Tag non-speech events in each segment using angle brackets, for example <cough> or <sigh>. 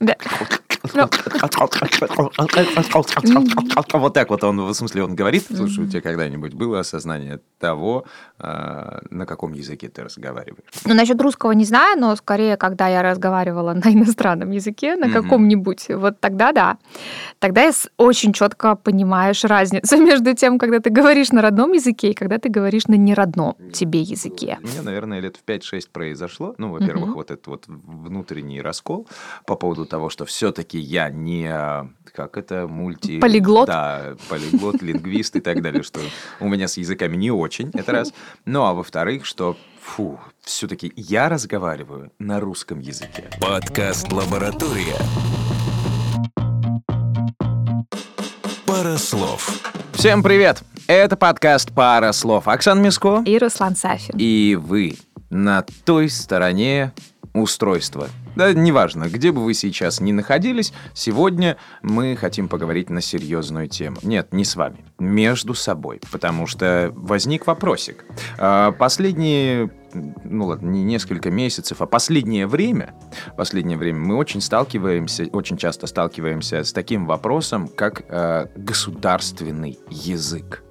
det. Вот так вот он, в смысле, он говорит. Слушай, у тебя когда-нибудь было осознание того, а, на каком языке ты разговариваешь? Ну, насчет русского не знаю, но скорее, когда я разговаривала на иностранном языке, на каком-нибудь, вот тогда да. Тогда я очень четко понимаешь разницу <laughs> между тем, когда ты говоришь на родном языке и когда ты говоришь на неродном тебе языке. У меня, наверное, лет в 5-6 произошло. Ну, во-первых, вот этот вот внутренний раскол по поводу того, что все-таки я не как это, мульти... Полиглот. Да, полиглот, <laughs> лингвист и так далее, что у меня с языками не очень, это раз. Ну, а во-вторых, что фу, все-таки я разговариваю на русском языке. Подкаст «Лаборатория». Пара слов. Всем привет! Это подкаст «Пара слов». Оксан Миско. И Руслан Сафин. И вы на той стороне устройства. Да, неважно, где бы вы сейчас ни находились, сегодня мы хотим поговорить на серьезную тему. Нет, не с вами, между собой, потому что возник вопросик. А, последние ну ладно, не несколько месяцев, а последнее время, последнее время мы очень сталкиваемся, очень часто сталкиваемся с таким вопросом, как э, государственный язык.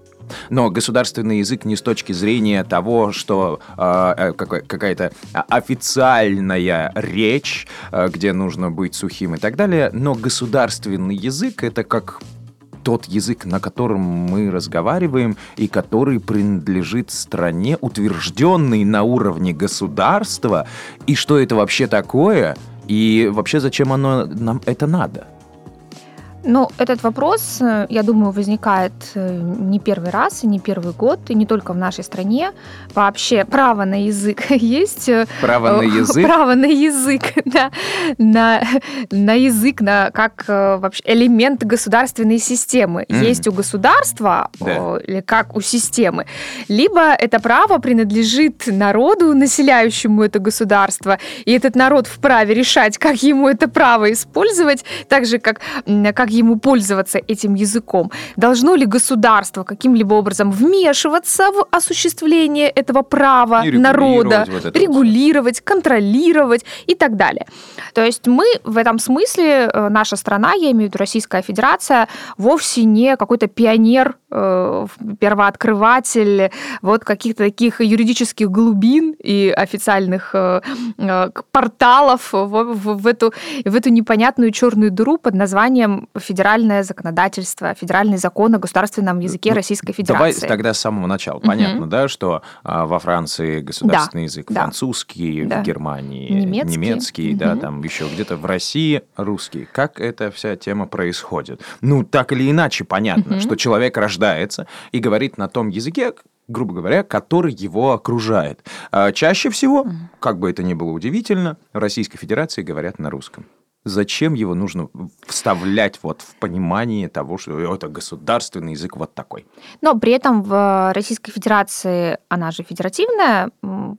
Но государственный язык не с точки зрения того, что а, э, какая-то официальная речь, э, где нужно быть сухим и так далее, но государственный язык это как тот язык, на котором мы разговариваем и который принадлежит стране, утвержденной на уровне государства, и что это вообще такое, и вообще зачем оно нам это надо. Ну, этот вопрос, э, я думаю, возникает э, не первый раз и не первый год, и не только в нашей стране. Вообще право на язык <laughs> есть. Э, право на язык? <laughs> Право на язык, <laughs> да. На, на язык, на, как вообще элемент государственной системы. Mm. Есть у государства, да. или как у системы. Либо это право принадлежит народу, населяющему это государство, и этот народ вправе решать, как ему это право использовать, так же, как, как ему пользоваться этим языком? Должно ли государство каким-либо образом вмешиваться в осуществление этого права народа, вот регулировать, вот. контролировать и так далее? То есть мы в этом смысле, э, наша страна, я имею в виду Российская Федерация, вовсе не какой-то пионер, э, первооткрыватель вот каких-то таких юридических глубин и официальных э, порталов в, в, в, эту, в эту непонятную черную дыру под названием федеральное законодательство, федеральный закон о государственном языке ну, Российской Федерации. Давай тогда с самого начала. Понятно, угу. да, что а, во Франции государственный да, язык да. французский, да. в Германии немецкий, немецкий угу. да, там еще где-то в России русский. Как эта вся тема происходит? Ну, так или иначе понятно, угу. что человек рождается и говорит на том языке, грубо говоря, который его окружает. А чаще всего, как бы это ни было удивительно, в Российской Федерации говорят на русском зачем его нужно вставлять вот в понимание того, что это государственный язык вот такой. Но при этом в Российской Федерации, она же федеративная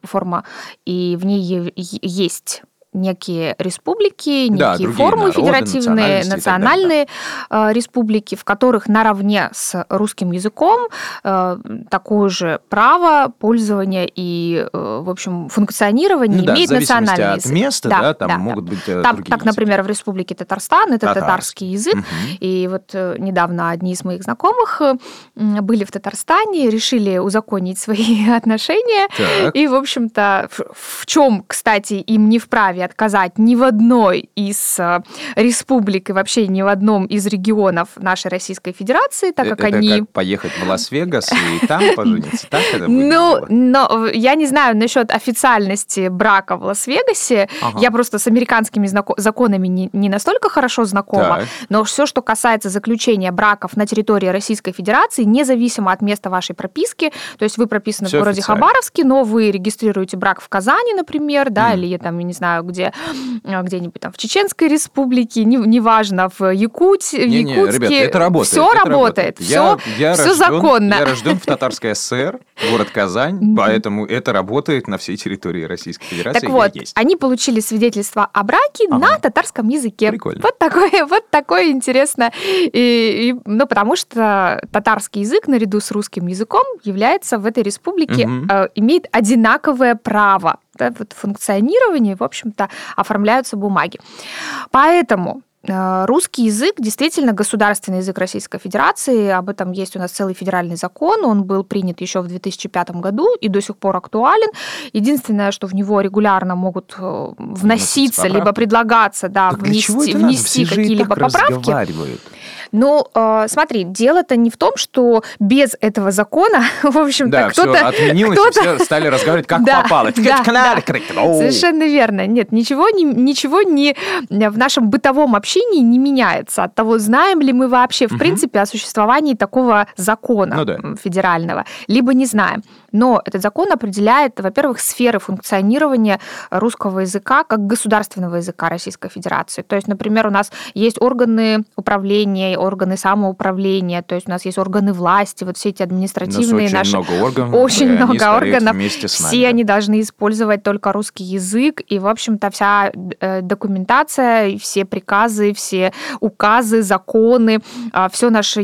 форма, и в ней есть некие республики, некие да, формы народы, федеративные, национальные да. Э, республики, в которых наравне с русским языком э, такое же право пользования и, э, в общем, функционирования ну, да, имеет национальный язык. от места, да, да там да, могут быть там, Так, языки. например, в Республике Татарстан это татарский, татарский язык, угу. и вот недавно одни из моих знакомых были в Татарстане, решили узаконить свои <laughs> отношения, так. и, в общем-то, в, в чем, кстати, им не вправе вправе отказать ни в одной из э, республик и вообще ни в одном из регионов нашей Российской Федерации, так как это они... Как поехать в Лас-Вегас и там <laughs> пожениться, так это? Ну, но я не знаю насчет официальности брака в Лас-Вегасе. Я просто с американскими законами не, настолько хорошо знакома, но все, что касается заключения браков на территории Российской Федерации, независимо от места вашей прописки, то есть вы прописаны в городе. Хабаровске, но вы регистрируете брак в Казани, например, да, или там, я не знаю, где а, где-нибудь там в Чеченской республике, неважно, в Якуть, не, не, Якутске. Ребята, это работает. Все это работает. Все, я, я все рожден, законно. Я рожден в Татарской ССР, город Казань, поэтому это работает на всей территории Российской Федерации. Так вот, есть. они получили свидетельство о браке ага. на татарском языке. Прикольно. Вот такое, <laughs> вот такое интересно. И, и, ну, потому что татарский язык наряду с русским языком является в этой республике, угу. э, имеет одинаковое право да, вот функционирования, в общем-то, оформляются бумаги. Поэтому Э, русский язык действительно государственный язык Российской Федерации. Об этом есть у нас целый федеральный закон. Он был принят еще в 2005 году и до сих пор актуален. Единственное, что в него регулярно могут э, вноситься, либо предлагаться, да, так внести, внести какие-либо поправки. Ну, э, смотри, дело-то не в том, что без этого закона, <laughs> в общем-то, да, кто-то... Все отменилось, кто все стали разговаривать, как да, попало. Да, да. Совершенно верно. Нет, ничего, не, ничего не в нашем бытовом общении не меняется от того, знаем ли мы вообще, в угу. принципе, о существовании такого закона ну, да. федерального, либо не знаем. Но этот закон определяет, во-первых, сферы функционирования русского языка как государственного языка Российской Федерации. То есть, например, у нас есть органы управления, органы самоуправления, то есть у нас есть органы власти, вот все эти административные очень наши... много органов. <laughs> Очень много органов. Все нами. они должны использовать только русский язык, и, в общем-то, вся э, документация, все приказы, все указы, законы, а, все наше,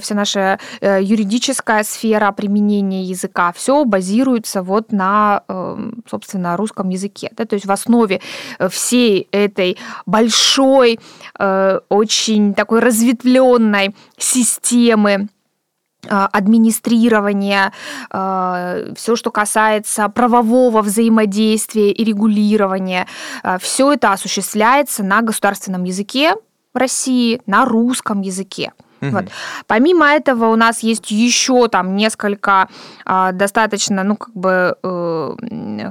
вся наша э, юридическая сфера применения языка, все базируется вот на, эм, собственно, русском языке. Да? То есть в основе э, всей этой большой, очень такой разветвленной разветвленной системы а, администрирования, а, все, что касается правового взаимодействия и регулирования, а, все это осуществляется на государственном языке России, на русском языке. Угу. Вот. Помимо этого у нас есть еще там несколько э, достаточно, ну как бы э,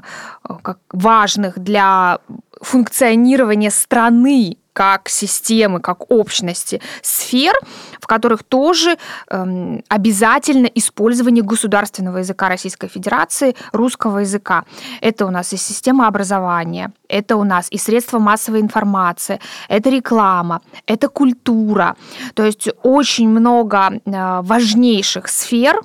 как важных для функционирования страны как системы, как общности сфер, в которых тоже эм, обязательно использование государственного языка Российской Федерации, русского языка. Это у нас и система образования, это у нас и средства массовой информации, это реклама, это культура. То есть очень много э, важнейших сфер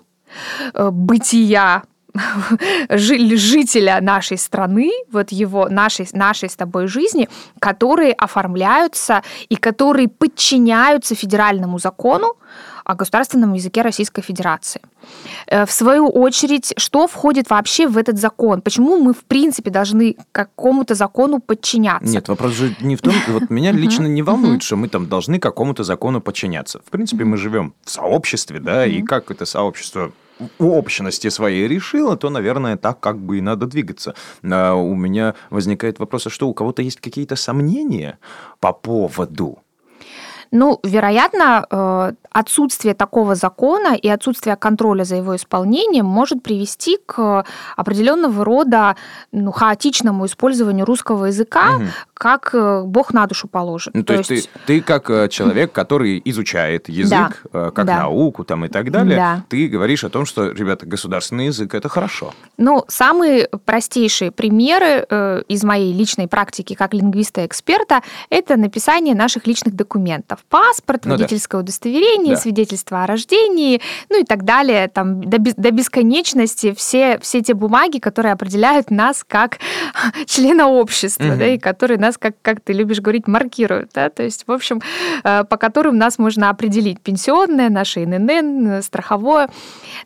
э, бытия <laughs> жителя нашей страны, вот его, нашей, нашей с тобой жизни, которые оформляются и которые подчиняются федеральному закону о государственном языке Российской Федерации. Э, в свою очередь, что входит вообще в этот закон? Почему мы, в принципе, должны какому-то закону подчиняться? Нет, вопрос же не в том, <laughs> вот меня лично не волнует, что мы там должны какому-то закону подчиняться. В принципе, мы живем в сообществе, да, и как это сообщество у общности своей решила, то, наверное, так как бы и надо двигаться. А у меня возникает вопрос, а что у кого-то есть какие-то сомнения по поводу ну, вероятно, э, отсутствие такого закона и отсутствие контроля за его исполнением может привести к определенного рода ну, хаотичному использованию русского языка, угу. как э, Бог на душу положит. Ну, то, то есть, есть ты, ты как э, человек, который изучает язык, да. как да. науку там и так далее, да. ты говоришь о том, что, ребята, государственный язык это хорошо. Ну, самые простейшие примеры из моей личной практики как лингвиста-эксперта это написание наших личных документов паспорт, ну, водительское да. удостоверение, да. свидетельство о рождении, ну и так далее, там до, до бесконечности все, все те бумаги, которые определяют нас как <laughs> члена общества, угу. да, и которые нас, как, как ты любишь говорить, маркируют, да, то есть, в общем, э, по которым нас можно определить пенсионное, наше ИНН, страховое.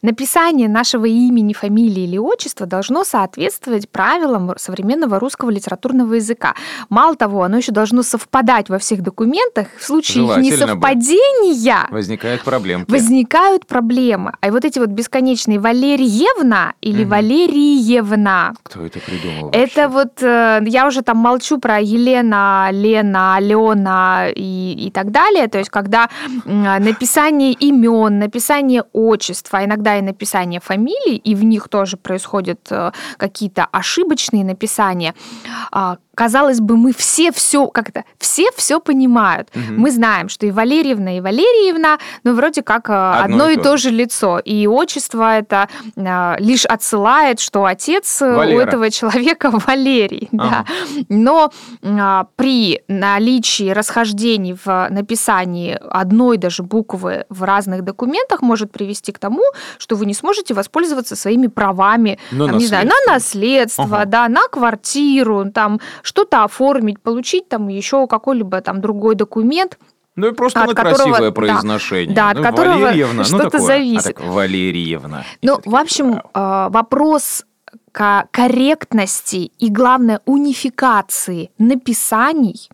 Написание нашего имени, фамилии или отчества должно соответствовать правилам современного русского литературного языка. Мало того, оно еще должно совпадать во всех документах в случае несовпадения возникают проблемы. Возникают проблемы. А вот эти вот бесконечные Валерьевна или угу. Валериевна. Кто это придумал? Это вот э, я уже там молчу про Елена, Лена, Алена и, и так далее. То есть когда написание имен, написание отчества, иногда и написание фамилий, и в них тоже происходят э, какие-то ошибочные написания, а, казалось бы, мы все все как-то все все понимают. Угу. Мы знаем, что и Валерьевна, и Валерьевна, ну вроде как э, одно, одно и, то. же лицо, и отчество это а, лишь отсылает, что отец э, Валера. у этого человека <laughs> Валерий, ага. да. Но а, при наличии расхождений в написании одной даже буквы в разных документах может привести к тому, что вы не сможете воспользоваться своими правами, на там, не знаю, на наследство, ага. да, на квартиру, там что-то оформить, получить там еще какой-либо там другой документ. Ну и просто от на которого, красивое произношение. Да, от ну, которого Валерьевна, что-то ну, такое. зависит. А так, Валерьевна. Ну, в общем, Вау. вопрос корректности и, главное, унификации написаний,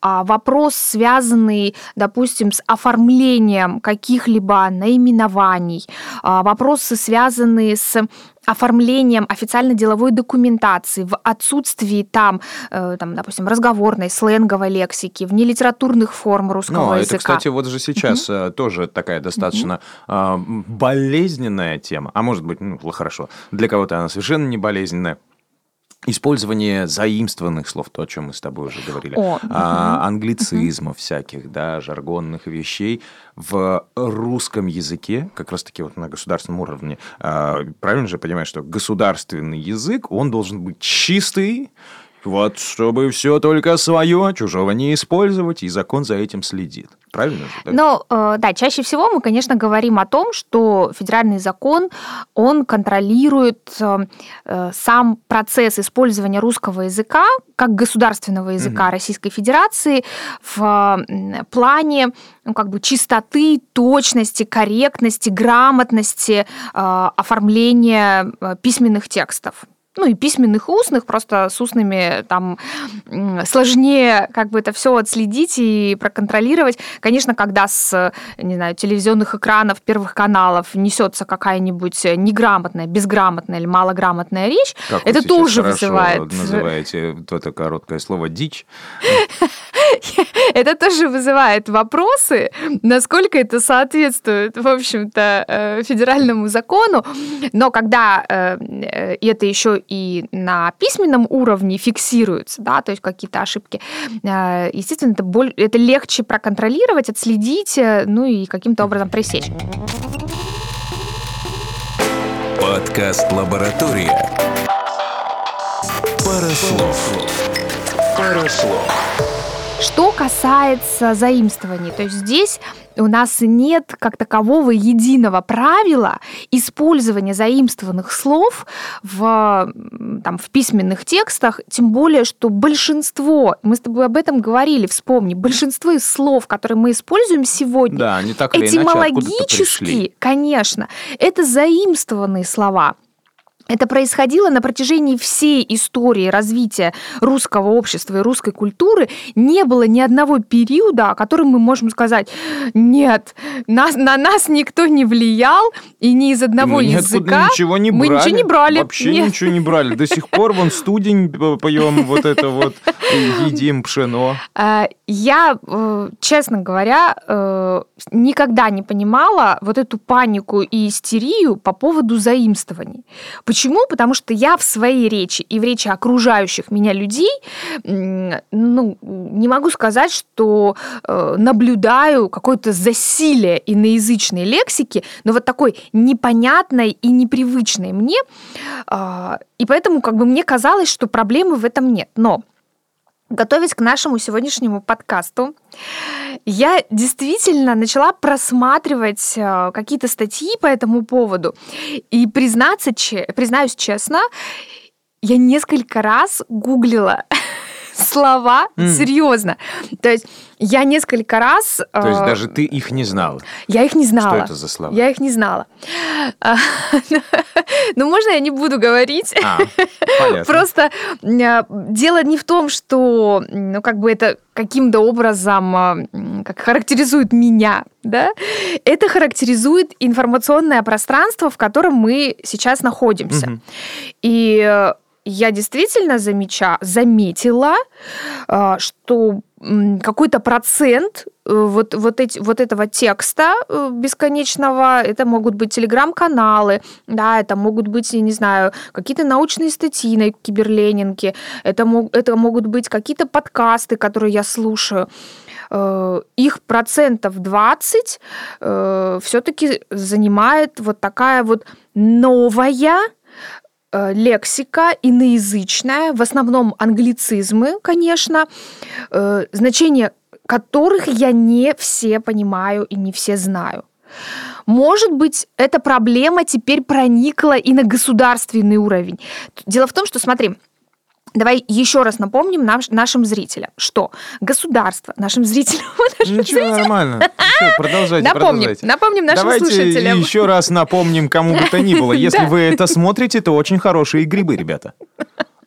а, вопрос, связанный, допустим, с оформлением каких-либо наименований, а, вопросы, связанные с оформлением официально-деловой документации, в отсутствии там, э, там, допустим, разговорной, сленговой лексики, в нелитературных форм русского ну, языка. Это, кстати, вот же сейчас угу. тоже такая достаточно угу. болезненная тема, а может быть, ну, хорошо, для кого-то она совершенно не болезненная, Использование заимствованных слов, то, о чем мы с тобой уже говорили, о, а, угу. англицизмов угу. всяких, да, жаргонных вещей в русском языке, как раз-таки вот на государственном уровне. А, правильно же понимаешь, что государственный язык, он должен быть чистый, вот, чтобы все только свое, чужого не использовать, и закон за этим следит. Правильно же? Да? Ну, э, да, чаще всего мы, конечно, говорим о том, что федеральный закон, он контролирует э, э сам процесс использования русского языка как государственного языка угу. Российской Федерации в плане ну, как бы чистоты, точности, корректности, грамотности э, оформления э, письменных текстов ну и письменных, и устных, просто с устными там сложнее как бы это все отследить и проконтролировать. Конечно, когда с, не знаю, телевизионных экранов первых каналов несется какая-нибудь неграмотная, безграмотная или малограмотная речь, как это тоже вызывает... называете это короткое слово «дичь». <laughs> Это тоже вызывает вопросы, насколько это соответствует, в общем-то, э, федеральному закону. Но когда э, э, это еще и на письменном уровне фиксируется, да, то есть какие-то ошибки, э, естественно, это, боль, это легче проконтролировать, отследить, э, ну и каким-то образом пресечь. Подкаст «Лаборатория». Парослов. Парослов. Что касается заимствований, то есть здесь у нас нет как такового единого правила использования заимствованных слов в, там, в письменных текстах, тем более, что большинство, мы с тобой об этом говорили, вспомни, большинство из слов, которые мы используем сегодня, да, они так этимологически, конечно, это заимствованные слова. Это происходило на протяжении всей истории развития русского общества и русской культуры. Не было ни одного периода, о котором мы можем сказать, нет, нас, на нас никто не влиял, и ни из одного мы языка ничего не мы брали. ничего не брали. Вообще нет. ничего не брали. До сих пор вон студень поем, вот это вот, едим пшено. А, я, э, честно говоря, э, никогда не понимала вот эту панику и истерию по поводу заимствований. Почему? Потому что я в своей речи и в речи окружающих меня людей ну, не могу сказать, что э, наблюдаю какое-то засилие иноязычной лексики, но вот такой непонятной и непривычной мне. Э, и поэтому как бы мне казалось, что проблемы в этом нет. Но готовясь к нашему сегодняшнему подкасту, я действительно начала просматривать э, какие-то статьи по этому поводу. И признаться, признаюсь честно, я несколько раз гуглила <laughs> слова, mm. серьезно. То есть я несколько раз... То есть э, даже ты их не знала? Я их не знала. Что это за слова? Я их не знала. <laughs> Ну, можно я не буду говорить? А. <laughs> Просто э, дело не в том, что, ну, как бы это каким-то образом э, как характеризует меня, да? Это характеризует информационное пространство, в котором мы сейчас находимся. И я действительно замеча, заметила, а, что какой-то процент э, вот, вот, эти, вот этого текста э, бесконечного, это могут быть телеграм-каналы, да, это могут быть, я не знаю, какие-то научные статьи на киберленинге, это, мог, это могут быть какие-то подкасты, которые я слушаю. Э, их процентов 20 все-таки занимает вот такая вот новая лексика иноязычная, в основном англицизмы, конечно, э, значение которых я не все понимаю и не все знаю. Может быть, эта проблема теперь проникла и на государственный уровень. Дело в том, что, смотри, Давай еще раз напомним нам, нашим зрителям, что государство, нашим зрителям, <laughs> нашим Ничего, зрителям, нормально. Ничего, продолжайте, напомним, продолжайте. напомним нашим Давайте слушателям. еще раз напомним, кому бы то ни было. <laughs> Если вы это смотрите, то очень хорошие грибы, ребята.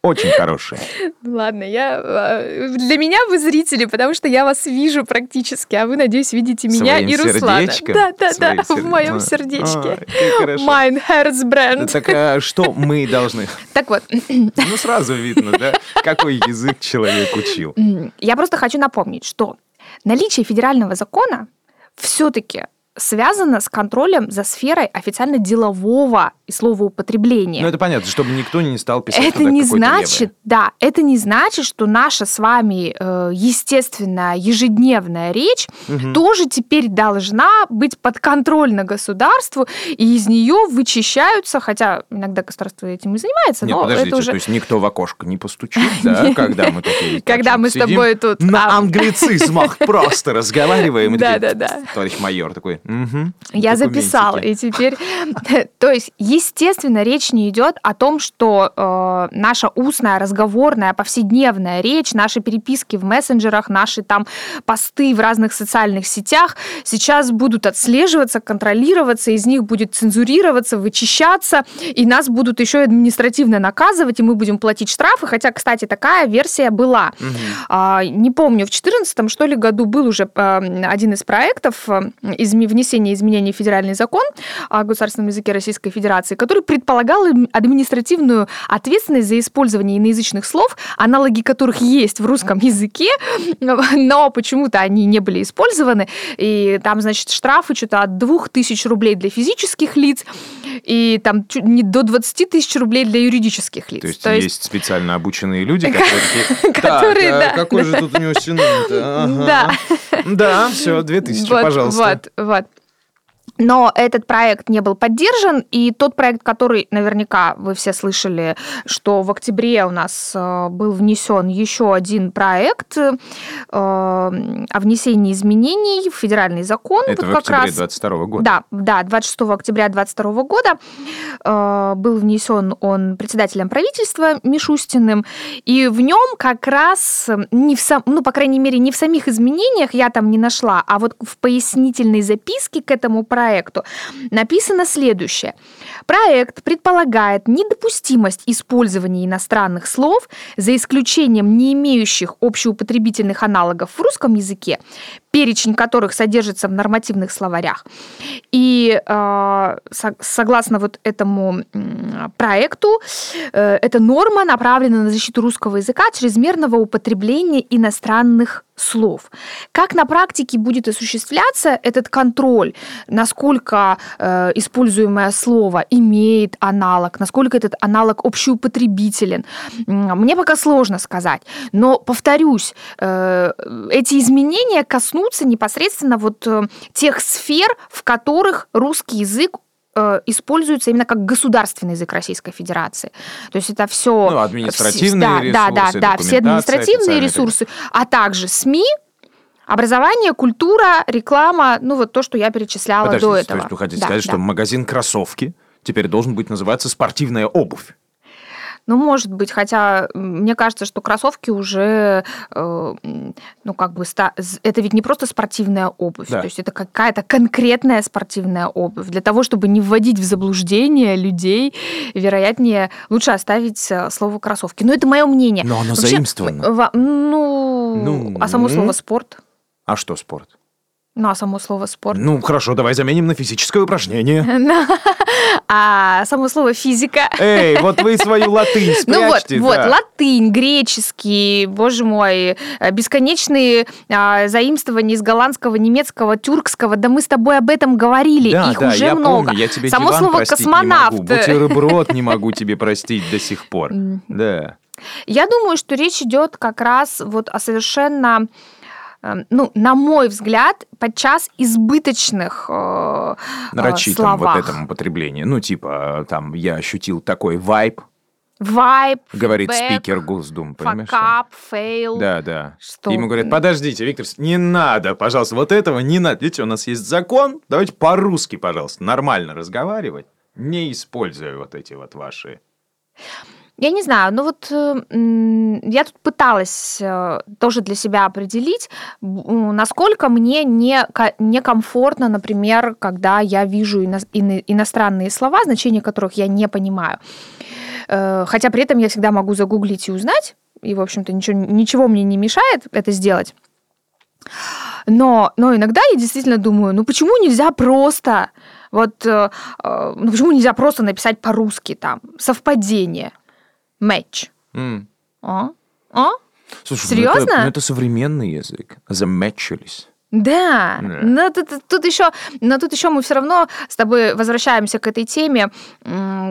Очень хорошие. <laughs> Ладно, я э, для меня вы зрители, потому что я вас вижу практически, а вы, надеюсь, видите меня Своим и Руслана. сердечком? Да, да, да, <laughs> в серде- моем сердечке. как хорошо. Mein Herzbrand. Так а что мы должны? <laughs> Так вот, Ну, сразу видно, да, какой язык человек учил. Я просто хочу напомнить, что наличие федерального закона все-таки связано с контролем за сферой официально делового и словоупотребления. Ну, это понятно, чтобы никто не стал писать это не значит, левое. да, это не значит, что наша с вами э, естественная ежедневная речь Мгм. тоже теперь должна быть подконтрольна государству, и из нее вычищаются, хотя иногда государство этим и занимается, Нет, но подождите, это уже... то есть никто в окошко не постучит, да, <laughs> когда мы такие... Когда мы с тобой тут, На англицизмах просто разговариваем. Да-да-да. <laughs> Товарищ майор такой, «Мгм, Я документики». записала, и теперь, <laughs> то есть, естественно, речь не идет о том, что э, наша устная, разговорная, повседневная речь, наши переписки в мессенджерах, наши там посты в разных социальных сетях сейчас будут отслеживаться, контролироваться, из них будет цензурироваться, вычищаться, и нас будут еще административно наказывать, и мы будем платить штрафы, хотя, кстати, такая версия была. Мгм. А, Не помню, в 2014 что ли году был уже э, один из проектов э, изме- внесения изменений в федеральный закон о государственном языке Российской Федерации, который предполагал административную ответственность за использование иноязычных слов, аналоги которых есть в русском языке, <laughs> но почему-то они не были использованы. И там, значит, штрафы что-то от 2000 рублей для физических лиц и там не до 20 тысяч рублей для юридических лиц. То есть есть специально обученные люди, <laughs> которые Которые, «Так, а да, какой же тут у него? Ага». Да. Да, все, 2000, Вот, пожалуйста. Вот, вот. Но этот проект не был поддержан, и тот проект, который наверняка вы все слышали, что в октябре у нас э, был внесен еще один проект э, о внесении изменений в федеральный закон. Это Вот в как октябре раз 22 года. да, да, 26 октября 2022 года э, был внесен он председателем правительства Мишустиным, и в нем как раз не в сам, ну, по крайней мере, не в самих изменениях я там не нашла, а вот в пояснительной записке к этому проекту написано следующее. Проект предполагает недопустимость использования иностранных слов за исключением не имеющих общеупотребительных аналогов в русском языке, перечень которых содержится в нормативных словарях. И э, со- согласно вот этому проекту, э, эта норма направлена на защиту русского языка от чрезмерного употребления иностранных слов. Как на практике будет осуществляться этот контроль, насколько э, используемое слово имеет аналог, насколько этот аналог общеупотребителен, мне пока сложно сказать. Но, повторюсь, э, эти изменения коснутся непосредственно вот э, тех сфер, в которых русский язык э, используется именно как государственный язык Российской Федерации. То есть это все... Ну, административные да, да, ресурсы, да, да, все документация административные ресурсы, а также СМИ, образование, культура, реклама, ну вот то, что я перечисляла Подождите, до то этого. есть вы хотите Да, сказать, да. что магазин кроссовки теперь должен быть называться спортивная обувь? Ну, может быть, хотя мне кажется, что кроссовки уже, э, ну, как бы, это ведь не просто спортивная обувь, Да. то есть это какая-то конкретная спортивная обувь. Для того, чтобы не вводить в заблуждение людей, вероятнее, лучше оставить э, слово кроссовки. Но это мое мнение. Но оно Вообще, заимствовано. в- ну, Ну, а само слово спорт? А что спорт? Ну, а само слово спорт? Ну, хорошо, давай заменим на физическое упражнение. <laughs> А само слово физика? Эй, вот вы <laughs> свою латынь Ну вот, спрячьте. вот, да. латынь, греческий, боже мой, э, бесконечные а, заимствования из голландского, немецкого, тюркского. Да мы с тобой об этом говорили, Да, их да, уже я много. помню, я тебе Само диван слово космонавт. не могу, бутерброд не могу тебе простить до сих пор. Да. Я думаю, что речь идет как раз вот о совершенно ну, на мой взгляд, подчас избыточных э, э, Нарочитом вот словах. этом употреблении. Ну, типа, там, я ощутил такой vibe, Vibe, говорит feedback, спикер Госдумы, понимаешь? fuckup, fail. Да, да. Что? Ему говорят, подождите, Виктор, не надо, пожалуйста, вот этого не надо. Видите, у нас есть закон, давайте по-русски, пожалуйста, нормально разговаривать, не используя вот эти вот ваши... Я не знаю, ну вот э, я тут пыталась э, тоже для себя определить, насколько мне не, некомфортно, например, когда я вижу ино, ино, иностранные слова, значения которых я не понимаю. Э, хотя при этом я всегда могу загуглить и узнать, и, в общем-то, ничего, ничего мне не мешает это сделать. Но, но иногда я действительно думаю, ну почему нельзя просто, вот, э, ну почему нельзя просто написать по-русски там совпадение, match? Mm. А? А? Слушай, Серьезно? Ну это, ну это современный язык. Замечились. Да, yeah. но тут, тут еще, но тут еще мы все равно с тобой возвращаемся к этой теме,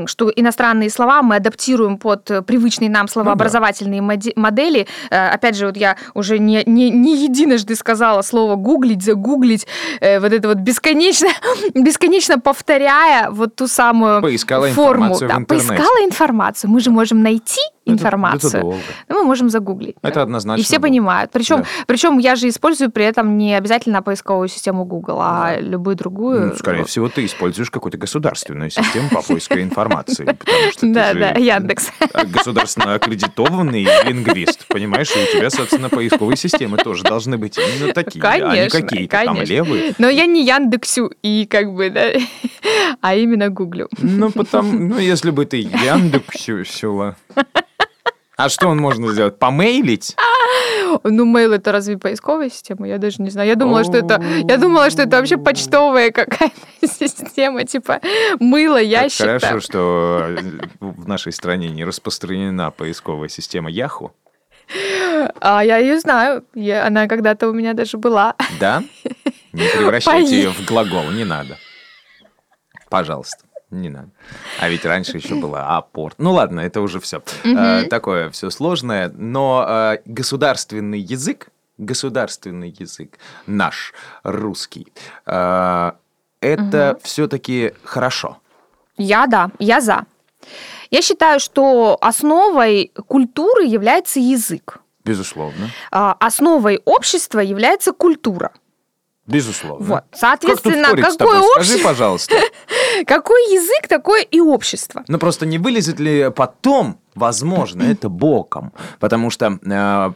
что иностранные слова мы адаптируем под привычные нам словообразовательные ну, да. модели. Э, опять же, вот я уже не, не, не единожды сказала слово гуглить, загуглить, э, вот это вот бесконечно, <laughs> бесконечно повторяя вот ту самую поискала форму. Информацию да, поискала информацию. Мы же можем найти информацию. Это, это долго. Но мы можем загуглить. Это да. однозначно. И все долго. понимают. Причем, Да. причем я же использую при этом не обязательно поисковую систему Google, а любую другую. Ну, скорее всего, ты используешь какую-то государственную систему по поиску информации. <laughs> Потому что ты Да, да, Яндекс. государственно аккредитованный лингвист, понимаешь? И у тебя, собственно, поисковые системы тоже должны быть именно такие, а не Конечно, какие-то там конечно. левые. Но я не Яндексю и как бы, да, <laughs> а именно гуглю. Ну, потом, ну, если бы ты Яндексюсила. А что он можно сделать? Помейлить? Ну, mail это разве поисковая система? Я даже не знаю. Я думала, что это, я думала, что это вообще почтовая какая-то <laughs> система, типа мыло, ящик. хорошо, там. что э, в нашей стране не распространена поисковая система Яху. А я ее знаю. Я- она когда-то у меня даже была. Да? Не превращайте ее в глагол, не надо. Пожалуйста, не надо. А ведь раньше еще была апорт. Ну ладно, это уже все. такое все сложное. Но э, государственный язык, государственный язык наш, русский, э, это все-таки хорошо. Я да, я за. Я считаю, что основой культуры является язык. Безусловно. А Основой общества является культура. Безусловно. Вот. Как тут Соответственно, спорить с какое тобой? Скажи, общество, пожалуйста. <laughs> какой язык, такое и общество. Ну просто не вылезет ли потом, возможно, это боком, потому что э,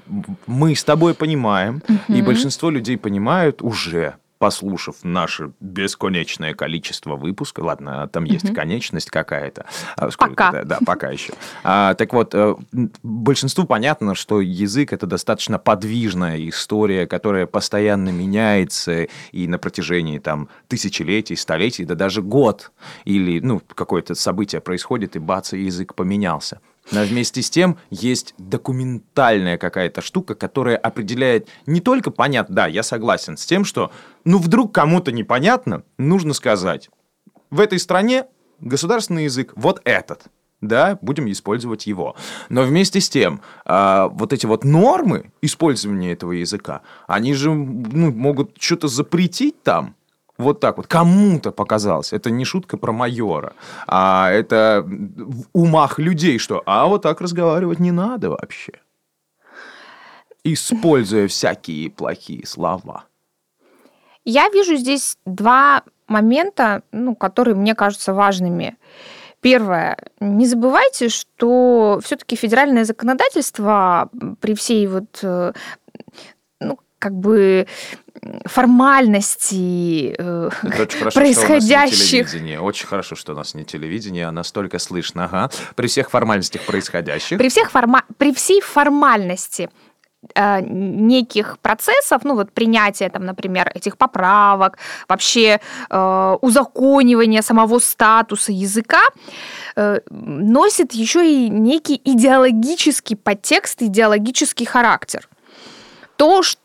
мы с тобой понимаем, и большинство людей понимают уже послушав наше бесконечное количество выпусков, ладно, там есть конечность какая-то. А, Пока. Да, да, пока еще. А, так вот, э, большинству понятно, что язык это достаточно подвижная история, которая постоянно меняется и на протяжении там тысячелетий, столетий, да даже год или ну какое-то событие происходит и бац, и язык поменялся. Но вместе с тем есть документальная какая-то штука, которая определяет не только понятно, да, я согласен с тем, что ну вдруг кому-то непонятно, нужно сказать, в этой стране государственный язык вот этот. Да, будем использовать его. Но вместе с тем, а, вот эти вот нормы использования этого языка, они же ну, могут что-то запретить там. Вот так вот. Кому-то показалось. Это не шутка про майора. А это в умах людей, что а вот так разговаривать не надо вообще. Используя всякие плохие слова. Я вижу здесь два момента, ну, которые мне кажутся важными. Первое. Не забывайте, что все-таки федеральное законодательство при всей вот, э, ну, как бы формальности э, очень хорошо, происходящих. что у нас не телевидение. Очень хорошо, что у нас не телевидение, а настолько слышно. Ага. При всех формальностях происходящих. При, всех форма... при всей формальности э, неких процессов, ну вот принятие, там, например, этих поправок, вообще э, узаконивание самого статуса языка, э, носит еще и некий идеологический подтекст, идеологический характер. То, что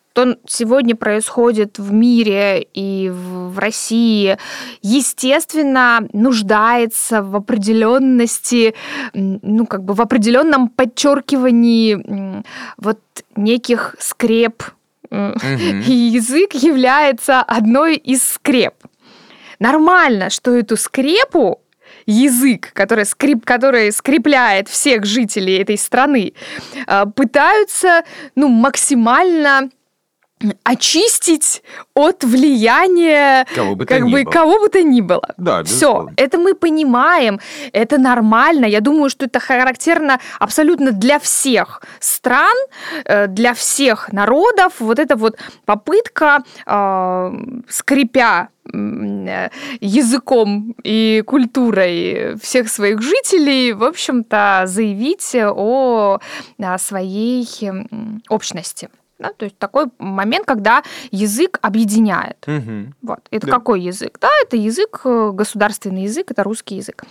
сегодня происходит в мире и в России, естественно, нуждается в определенности, ну, как бы в определенном подчеркивании вот неких скреп. Мгм. <laughs> И язык является одной из скреп. Нормально, что эту скрепу язык, который, скрип, который скрепляет всех жителей этой страны, э, пытаются ну, максимально очистить от влияния кого бы как то ни бы было. кого бы то ни было. Да, Все, это мы понимаем, это нормально. Я думаю, что это характерно абсолютно для всех стран, э, для всех народов. Вот эта вот попытка, э, скрипя языком и культурой всех своих жителей, в общем-то, заявить о, о своей общности. Да, то есть такой момент, когда язык объединяет. Мгм. Вот. Это Да. какой язык? Да, это язык, э, государственный язык, это русский язык.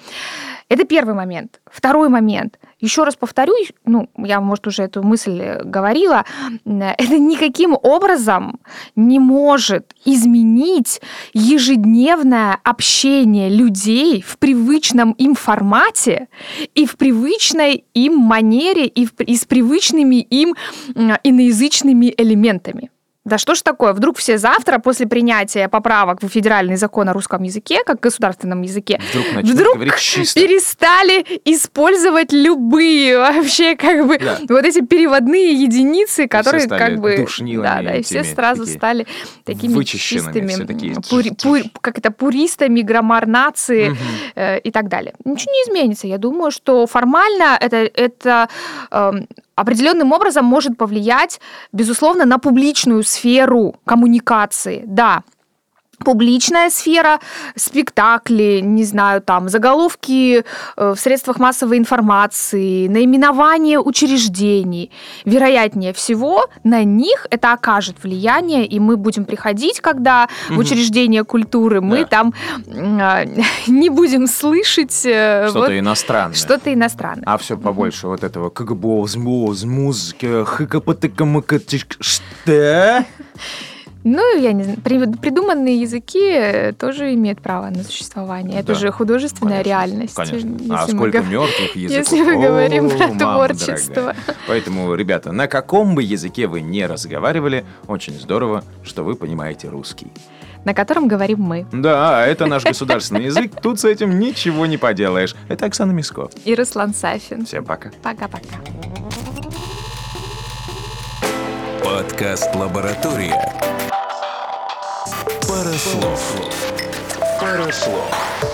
Это первый момент. Второй момент. Еще раз повторюсь, ну, я, может, уже эту мысль э, говорила, м, это никаким образом не может изменить ежедневное общение людей в привычном им формате и в привычной им манере и, в- и с привычными им м, иноязычными элементами. Да что ж такое? Вдруг все завтра, после принятия поправок в федеральный закон о русском языке, как государственном языке, Вдруг вдруг перестали использовать любые вообще как бы Да. вот эти переводные единицы, которые стали как бы да, да, и все сразу такие стали такими чистыми, такие. пури- пури- как это пуристами, граммар нации Мгм. э, и так далее. Ничего не изменится. Я думаю, что формально это, это эм, определенным образом может повлиять, безусловно, на публичную сферу коммуникации. Да, публичная сфера, спектакли, не знаю, там, заголовки э, в средствах массовой информации, наименование учреждений. Вероятнее всего, на них это окажет влияние, и мы будем приходить, когда в Мгм. учреждение культуры мы Да. там а, <laughs> не будем слышать э, Что-то вот иностранное. что-то иностранное. А все побольше вот этого КГБОЗ, МОЗ, музыка, хкптк что? Ну, я не знаю, при- придуманные языки э, тоже имеют право на существование. Это Да, же художественная Конечно, реальность. Конечно. А сколько гов- мертвых <laughs> языков? Если мы говорим О, про творчество. дорогая. Поэтому, ребята, на каком бы языке вы не разговаривали, очень здорово, что вы понимаете русский. на котором говорим мы. Да, это наш <laughs> государственный язык, тут с этим ничего не поделаешь. Это Оксана Миско. И Руслан Сафин. Всем пока. Пока-пока. Подкаст «Лаборатория». Парослов. Парослов.